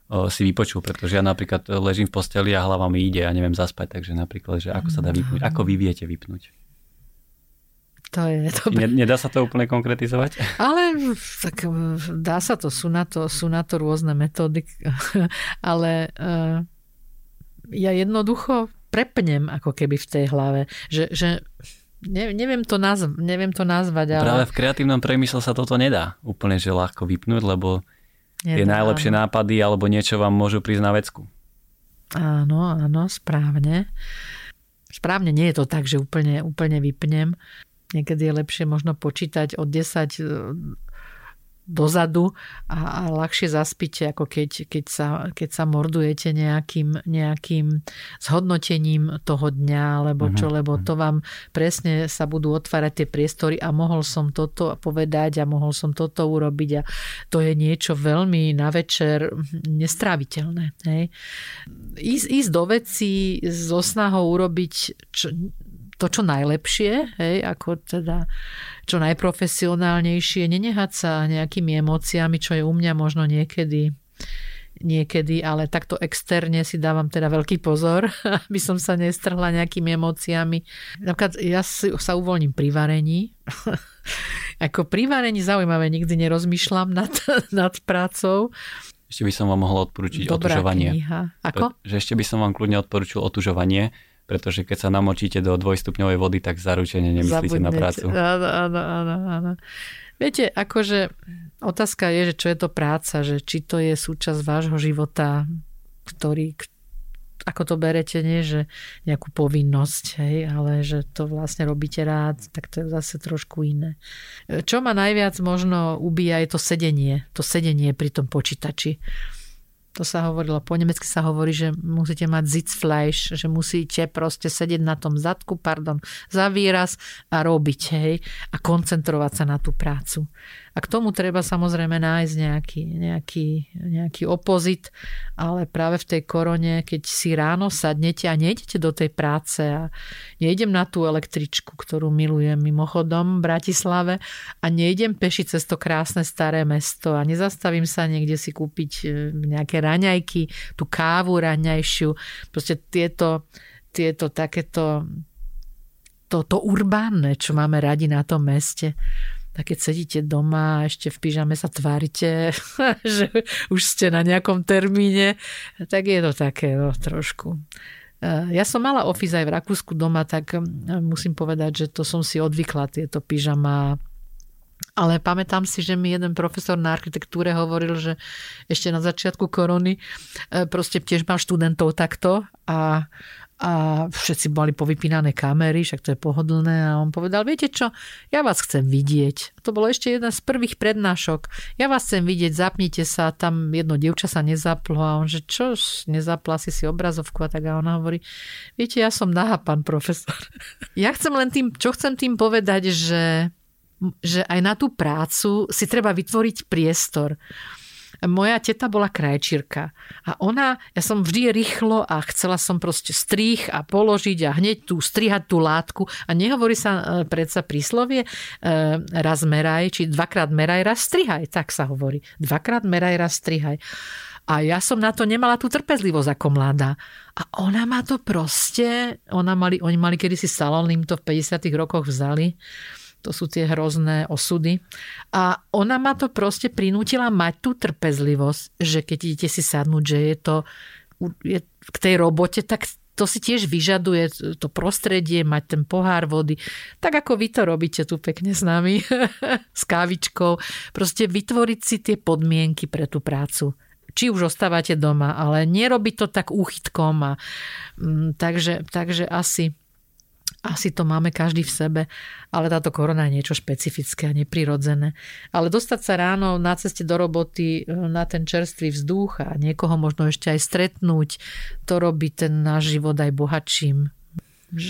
si vypočul, pretože ja napríklad ležím v posteli a hlava mi ide a neviem zaspať, takže napríklad, že ako sa dá vypnúť, ako vy viete vypnúť? To je dobré. Nedá sa to úplne konkretizovať? Ale tak dá sa to, sú na to, sú na to rôzne metódy, ale uh, ja jednoducho prepnem ako keby v tej hlave, že, že ne, neviem, to nazv, neviem to nazvať. Ale... Práve v kreatívnom premysle sa toto nedá úplne že ľahko vypnúť, lebo tie najlepšie nápady alebo niečo vám môžu prísť na vecku. Áno, áno, správne. Správne nie je to tak, že úplne, úplne vypnem. Niekedy je lepšie možno počítať od 10 dozadu a, a ľahšie zaspíte, ako keď, keď, sa, keď sa mordujete nejakým, nejakým zhodnotením toho dňa, alebo čo, mhm, lebo mhm. to vám presne sa budú otvárať tie priestory a mohol som toto povedať a mohol som toto urobiť a to je niečo veľmi na večer nestráviteľné. Hej. Ísť, ísť do veci so snahou urobiť čo, to, čo najlepšie, hej, ako teda čo najprofesionálnejšie, nenehať sa nejakými emóciami, čo je u mňa možno niekedy niekedy, ale takto externe si dávam teda veľký pozor, aby som sa nestrhla nejakými emóciami. Napríklad ja si, sa uvoľním pri varení. Ako pri varení zaujímavé, nikdy nerozmýšľam nad, nad prácou. Ešte by som vám mohol odporučiť Dobrá otužovanie. Kniha. Ako? Že ešte by som vám kľudne odporučil otužovanie, pretože keď sa namočíte do dvojstupňovej vody, tak zaručene nemyslíte Zabudnete. na prácu. Áno, áno, áno, áno. Viete, akože otázka je, že čo je to práca, že či to je súčasť vášho života, ktorý, ako to berete, nie že nejakú povinnosť, hej, ale že to vlastne robíte rád, tak to je zase trošku iné. Čo ma najviac možno ubíja je to sedenie, to sedenie pri tom počítači to sa hovorilo, po nemecky sa hovorí, že musíte mať Sitzfleisch, že musíte proste sedieť na tom zadku, pardon, za výraz a robiť, hej, a koncentrovať sa na tú prácu. A k tomu treba samozrejme nájsť nejaký, nejaký, nejaký opozit, ale práve v tej korone, keď si ráno sadnete a nejdete do tej práce a nejdem na tú električku, ktorú milujem mimochodom v Bratislave a nejdem peši cez to krásne staré mesto a nezastavím sa niekde si kúpiť e, nejaké raňajky, tú kávu raňajšiu, proste tieto, tieto takéto to, to urbánne, čo máme radi na tom meste tak keď sedíte doma a ešte v pyžame sa tvárite, že už ste na nejakom termíne, tak je to také no, trošku. E, ja som mala office aj v Rakúsku doma, tak musím povedať, že to som si odvykla tieto pyžama Ale pamätám si, že mi jeden profesor na architektúre hovoril, že ešte na začiatku korony e, proste tiež mal študentov takto a, a všetci boli povypínané kamery, však to je pohodlné a on povedal, viete čo, ja vás chcem vidieť. To bolo ešte jedna z prvých prednášok. Ja vás chcem vidieť, zapnite sa, tam jedno dievča sa nezaplo a on, že čo, nezapla si si obrazovku a tak a ona hovorí, viete, ja som nahá, pán profesor. Ja chcem len tým, čo chcem tým povedať, že že aj na tú prácu si treba vytvoriť priestor. Moja teta bola krajčírka a ona, ja som vždy rýchlo a chcela som proste strých a položiť a hneď tu strihať tú látku a nehovorí sa e, predsa príslovie e, raz meraj, či dvakrát meraj, raz strihaj, tak sa hovorí. Dvakrát meraj, raz strihaj. A ja som na to nemala tú trpezlivosť ako mladá. A ona ma to proste, ona mali, oni mali kedysi salón, im to v 50 rokoch vzali to sú tie hrozné osudy. A ona ma to proste prinútila mať tú trpezlivosť, že keď idete si sadnúť, že je to je k tej robote, tak to si tiež vyžaduje to prostredie, mať ten pohár vody. Tak ako vy to robíte tu pekne s nami, s kávičkou. Proste vytvoriť si tie podmienky pre tú prácu či už ostávate doma, ale nerobiť to tak úchytkom. A, mm, takže, takže asi asi to máme každý v sebe, ale táto korona je niečo špecifické a neprirodzené. Ale dostať sa ráno na ceste do roboty e, na ten čerstvý vzduch a niekoho možno ešte aj stretnúť, to robí ten náš život aj bohatším.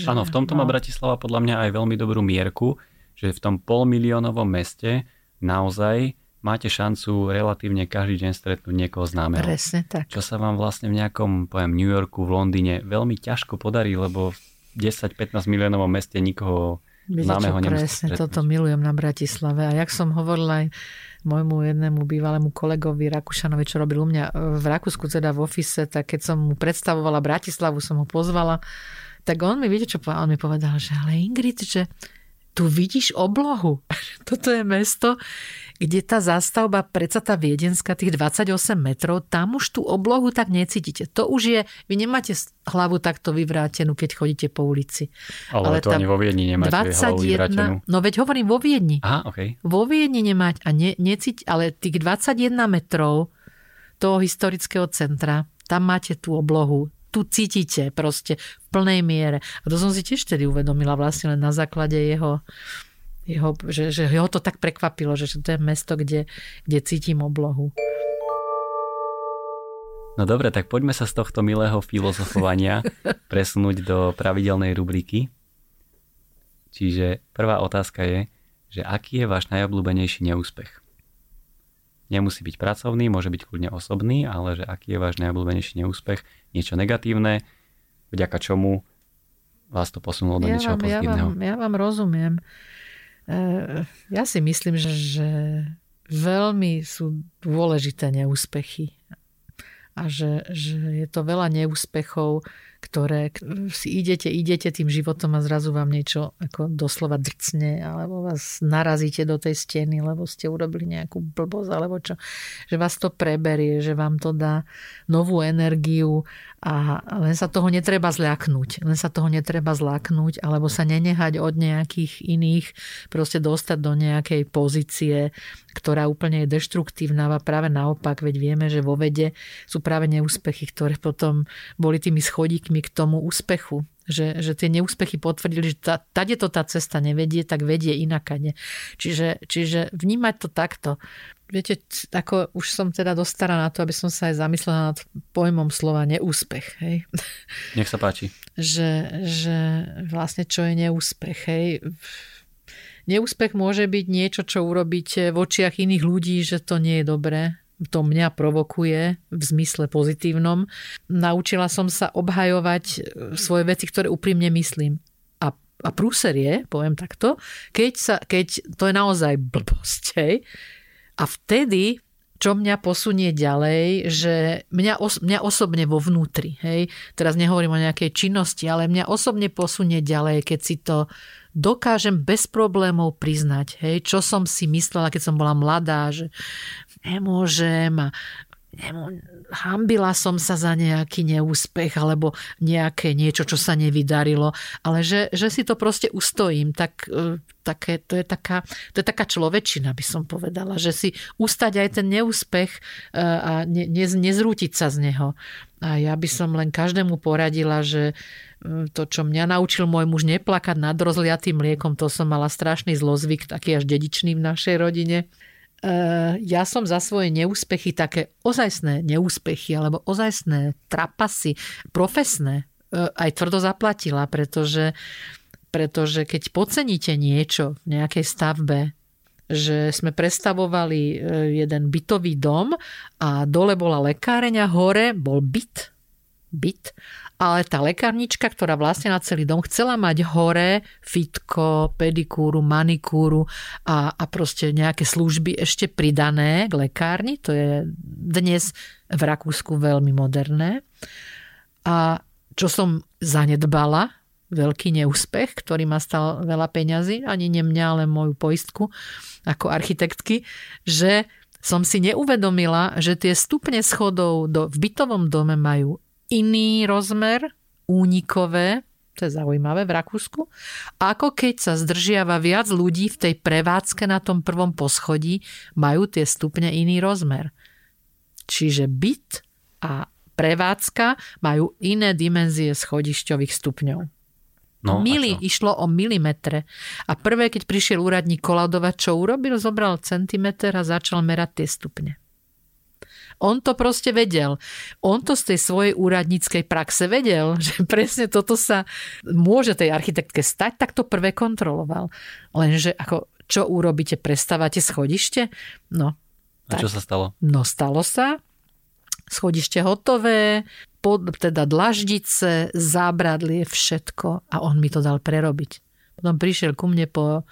Áno, v tomto má no. Bratislava podľa mňa aj veľmi dobrú mierku, že v tom polmiliónovom meste naozaj máte šancu relatívne každý deň stretnúť niekoho známeho. Presne tak. Čo sa vám vlastne v nejakom, poviem, New Yorku, v Londýne veľmi ťažko podarí, lebo 10-15 miliónovom meste nikoho známeho Presne, toto milujem na Bratislave. A jak som hovorila aj môjmu jednému bývalému kolegovi Rakúšanovi, čo robil u mňa v Rakúsku, teda v ofise, tak keď som mu predstavovala Bratislavu, som ho pozvala, tak on mi, viete čo povedal? On mi povedal, že ale Ingrid, že tu vidíš oblohu. Toto je mesto, kde tá zástavba, predsa tá viedenská, tých 28 metrov, tam už tú oblohu tak necítite. To už je, vy nemáte hlavu takto vyvrátenú, keď chodíte po ulici. Ale, Ale to ani vo Viedni nemáte 21, hlavu. No veď hovorím vo Viedni. Aha, okay. Vo Viedni nemať a ne, necíť, ale tých 21 metrov toho historického centra, tam máte tú oblohu, tu cítite proste v plnej miere. A to som si tiež tedy uvedomila vlastne len na základe jeho jeho, že, že ho to tak prekvapilo, že to je mesto, kde, kde cítim oblohu. No dobre, tak poďme sa z tohto milého filozofovania presunúť do pravidelnej rubriky. Čiže prvá otázka je, že aký je váš najobľúbenejší neúspech? Nemusí byť pracovný, môže byť kľudne osobný, ale že aký je váš najobľúbenejší neúspech? Niečo negatívne, vďaka čomu vás to posunulo do ja niečoho vám, pozitívneho? Ja vám, ja vám rozumiem. Eh, ja si myslím, že, že veľmi sú dôležité neúspechy a že, že je to veľa neúspechov, ktoré si idete, idete tým životom a zrazu vám niečo ako doslova drcne, alebo vás narazíte do tej steny, lebo ste urobili nejakú blbosť, alebo čo. Že vás to preberie, že vám to dá novú energiu a len sa toho netreba zľaknúť. Len sa toho netreba zľaknúť, alebo sa nenehať od nejakých iných, proste dostať do nejakej pozície, ktorá úplne je deštruktívna a práve naopak, veď vieme, že vo vede sú práve neúspechy, ktoré potom boli tými schodíkmi k tomu úspechu. Že, že tie neúspechy potvrdili, že tá, tade to tá cesta nevedie, tak vedie inakade. Čiže, čiže vnímať to takto. Viete, ako už som teda dostara na to, aby som sa aj zamyslela nad pojmom slova neúspech. Hej? Nech sa páči. Že, že vlastne čo je neúspech. Hej? Neúspech môže byť niečo, čo urobíte v očiach iných ľudí, že to nie je dobré to mňa provokuje v zmysle pozitívnom. Naučila som sa obhajovať e, svoje veci, ktoré úprimne myslím. A, a prúser je, poviem takto, keď, sa, keď to je naozaj blbosť. Hej? A vtedy čo mňa posunie ďalej, že mňa, os- mňa osobne vo vnútri, hej, teraz nehovorím o nejakej činnosti, ale mňa osobne posunie ďalej, keď si to dokážem bez problémov priznať, hej, čo som si myslela, keď som bola mladá, že nemôžem a hambila som sa za nejaký neúspech alebo nejaké niečo, čo sa nevydarilo, ale že, že si to proste ustojím, tak e, také, to, je taká, to je taká človečina, by som povedala, že si ustať aj ten neúspech e, a ne, ne, nezrútiť sa z neho. A ja by som len každému poradila, že to, čo mňa naučil môj muž neplakať nad rozliatým mliekom, to som mala strašný zlozvyk, taký až dedičný v našej rodine ja som za svoje neúspechy, také ozajstné neúspechy alebo ozajstné trapasy, profesné, eh, aj tvrdo zaplatila, pretože, pretože keď podceníte niečo v nejakej stavbe, že sme prestavovali eh, jeden bytový dom a dole bola lekáreň a hore bol byt, byt ale tá lekárnička, ktorá vlastne na celý dom chcela mať hore fitko, pedikúru, manikúru a, a proste nejaké služby ešte pridané k lekárni. To je dnes v Rakúsku veľmi moderné. A čo som zanedbala, veľký neúspech, ktorý ma stal veľa peňazí, ani ne mňa, ale moju poistku ako architektky, že som si neuvedomila, že tie stupne schodov do, v bytovom dome majú iný rozmer, únikové, to je zaujímavé v Rakúsku, ako keď sa zdržiava viac ľudí v tej prevádzke na tom prvom poschodí, majú tie stupne iný rozmer. Čiže byt a prevádzka majú iné dimenzie schodišťových stupňov. No, Mili, išlo o milimetre. A prvé, keď prišiel úradník koladovať, čo urobil? Zobral centimeter a začal merať tie stupne. On to proste vedel. On to z tej svojej úradníckej praxe vedel, že presne toto sa môže tej architektke stať, tak to prvé kontroloval. Lenže ako, čo urobíte? Prestávate schodište? No. A tak. čo sa stalo? No stalo sa. Schodište hotové, pod, teda dlaždice, zábradlie, všetko. A on mi to dal prerobiť. Potom prišiel ku mne po...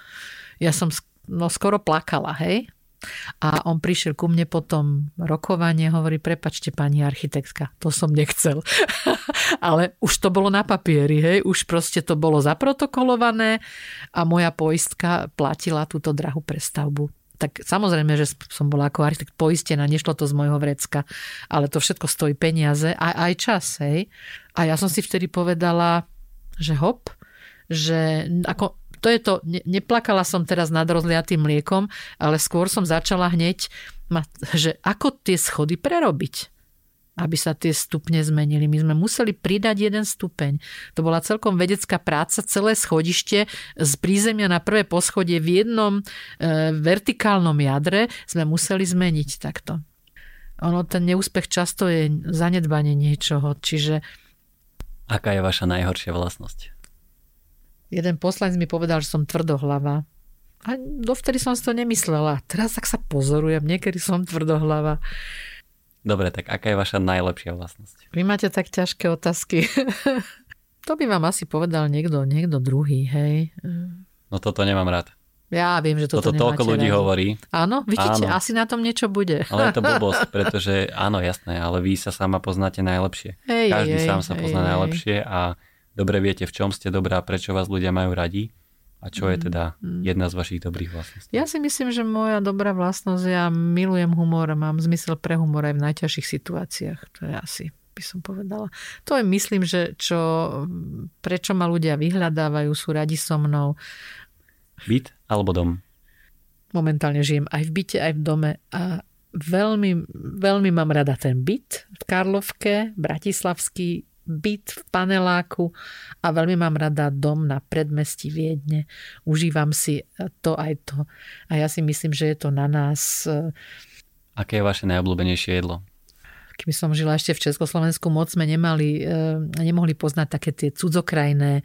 Ja som no, skoro plakala, hej? A on prišiel ku mne potom rokovanie, hovorí, prepačte pani architektka, to som nechcel. Ale už to bolo na papieri, hej, už proste to bolo zaprotokolované a moja poistka platila túto drahú prestavbu. Tak samozrejme, že som bola ako architekt poistená, nešlo to z môjho vrecka, ale to všetko stojí peniaze a aj čas, hej. A ja som si vtedy povedala, že hop, že ako to je to, ne, neplakala som teraz nad rozliatým mliekom, ale skôr som začala hneď, že ako tie schody prerobiť aby sa tie stupne zmenili. My sme museli pridať jeden stupeň. To bola celkom vedecká práca, celé schodište z prízemia na prvé poschodie v jednom e, vertikálnom jadre sme museli zmeniť takto. Ono, ten neúspech často je zanedbanie niečoho, čiže... Aká je vaša najhoršia vlastnosť? Jeden poslanec mi povedal, že som tvrdohlava. A dovtedy som si to nemyslela. Teraz tak sa pozorujem, niekedy som tvrdohlava. Dobre, tak aká je vaša najlepšia vlastnosť? Vy máte tak ťažké otázky. to by vám asi povedal niekto, niekto druhý, hej. No toto nemám rád. Ja viem, že toto, toto toľko ľudí rád. hovorí. Áno, vidíte, áno. asi na tom niečo bude. Ale je to blbosť, pretože áno, jasné, ale vy sa sama poznáte najlepšie. Hej, Každý hej, sám sa hej, pozná hej. najlepšie a dobre viete, v čom ste dobrá, prečo vás ľudia majú radi a čo je mm, teda mm. jedna z vašich dobrých vlastností. Ja si myslím, že moja dobrá vlastnosť, ja milujem humor a mám zmysel pre humor aj v najťažších situáciách. To je asi by som povedala. To je myslím, že čo, prečo ma ľudia vyhľadávajú, sú radi so mnou. Byt alebo dom? Momentálne žijem aj v byte, aj v dome a veľmi, veľmi mám rada ten byt v Karlovke, bratislavský, byt v paneláku a veľmi mám rada dom na predmestí Viedne. Užívam si to aj to. A ja si myslím, že je to na nás. E, Aké je vaše najobľúbenejšie jedlo? Keby som žila ešte v Československu, moc sme nemali, e, nemohli poznať také tie cudzokrajné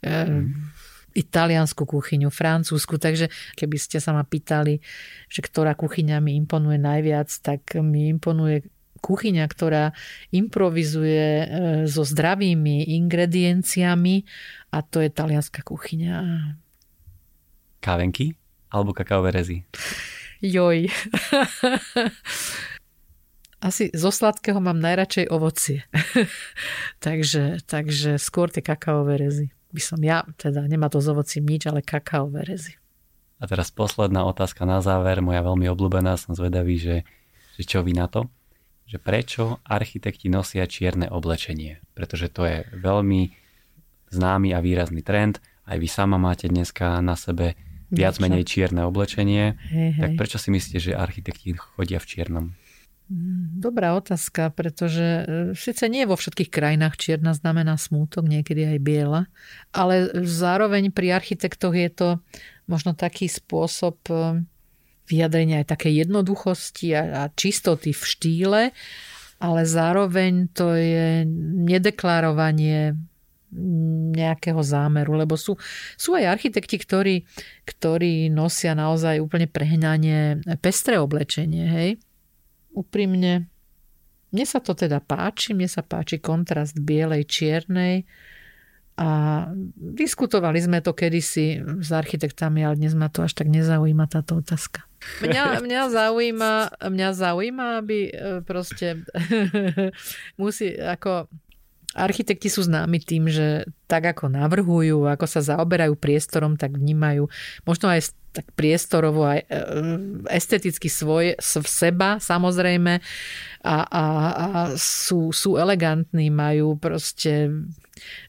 mm italiansku kuchyňu, francúzsku, takže keby ste sa ma pýtali, že ktorá kuchyňa mi imponuje najviac, tak mi imponuje kuchyňa, ktorá improvizuje e, so zdravými ingredienciami a to je talianská kuchyňa. Kávenky alebo kakaové rezy? Joj. Asi zo sladkého mám najradšej ovocie. takže, takže skôr tie kakaové rezy. By som ja, teda nemá to z ovocím nič, ale kakaové rezy. A teraz posledná otázka na záver, moja veľmi obľúbená, som zvedavý, že, že čo vy na to že prečo architekti nosia čierne oblečenie. Pretože to je veľmi známy a výrazný trend. Aj vy sama máte dneska na sebe viac Niečo. menej čierne oblečenie. Hej, hej. Tak prečo si myslíte, že architekti chodia v čiernom? Mm, dobrá otázka, pretože e, síce nie vo všetkých krajinách čierna znamená smútok, niekedy aj biela, ale zároveň pri architektoch je to možno taký spôsob e, vyjadrenia aj také jednoduchosti a, a čistoty v štýle, ale zároveň to je nedeklarovanie nejakého zámeru, lebo sú, sú aj architekti, ktorí, ktorí nosia naozaj úplne prehnanie pestré oblečenie, hej. Úprimne, mne sa to teda páči, mne sa páči kontrast bielej, čiernej a diskutovali sme to kedysi s architektami, ale dnes ma to až tak nezaujíma táto otázka. Mňa, mňa, zaujíma, mňa zaujíma, aby e, proste musí ako Architekti sú známi tým, že tak ako navrhujú, ako sa zaoberajú priestorom, tak vnímajú možno aj tak priestorovo aj e, esteticky svoje, seba samozrejme. A, a, a sú, sú elegantní, majú proste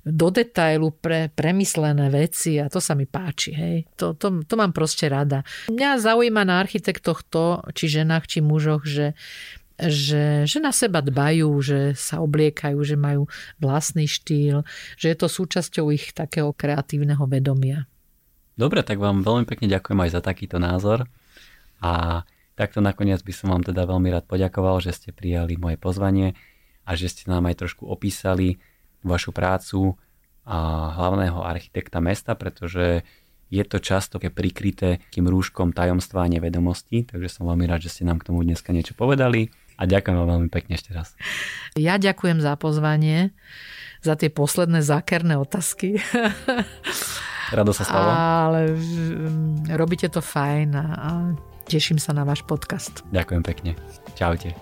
do detailu pre, premyslené veci a to sa mi páči. Hej. To, to, to mám proste rada. Mňa zaujíma na architektoch to, či ženách, či mužoch, že že, že na seba dbajú, že sa obliekajú, že majú vlastný štýl, že je to súčasťou ich takého kreatívneho vedomia. Dobre, tak vám veľmi pekne ďakujem aj za takýto názor a takto nakoniec by som vám teda veľmi rád poďakoval, že ste prijali moje pozvanie a že ste nám aj trošku opísali vašu prácu a hlavného architekta mesta, pretože je to často prikryté tým rúškom tajomstva a nevedomosti, takže som veľmi rád, že ste nám k tomu dneska niečo povedali a ďakujem vám veľmi pekne ešte raz. Ja ďakujem za pozvanie, za tie posledné zákerné otázky. Rado sa stalo. Ale mm, robíte to fajn a teším sa na váš podcast. Ďakujem pekne. Čaute.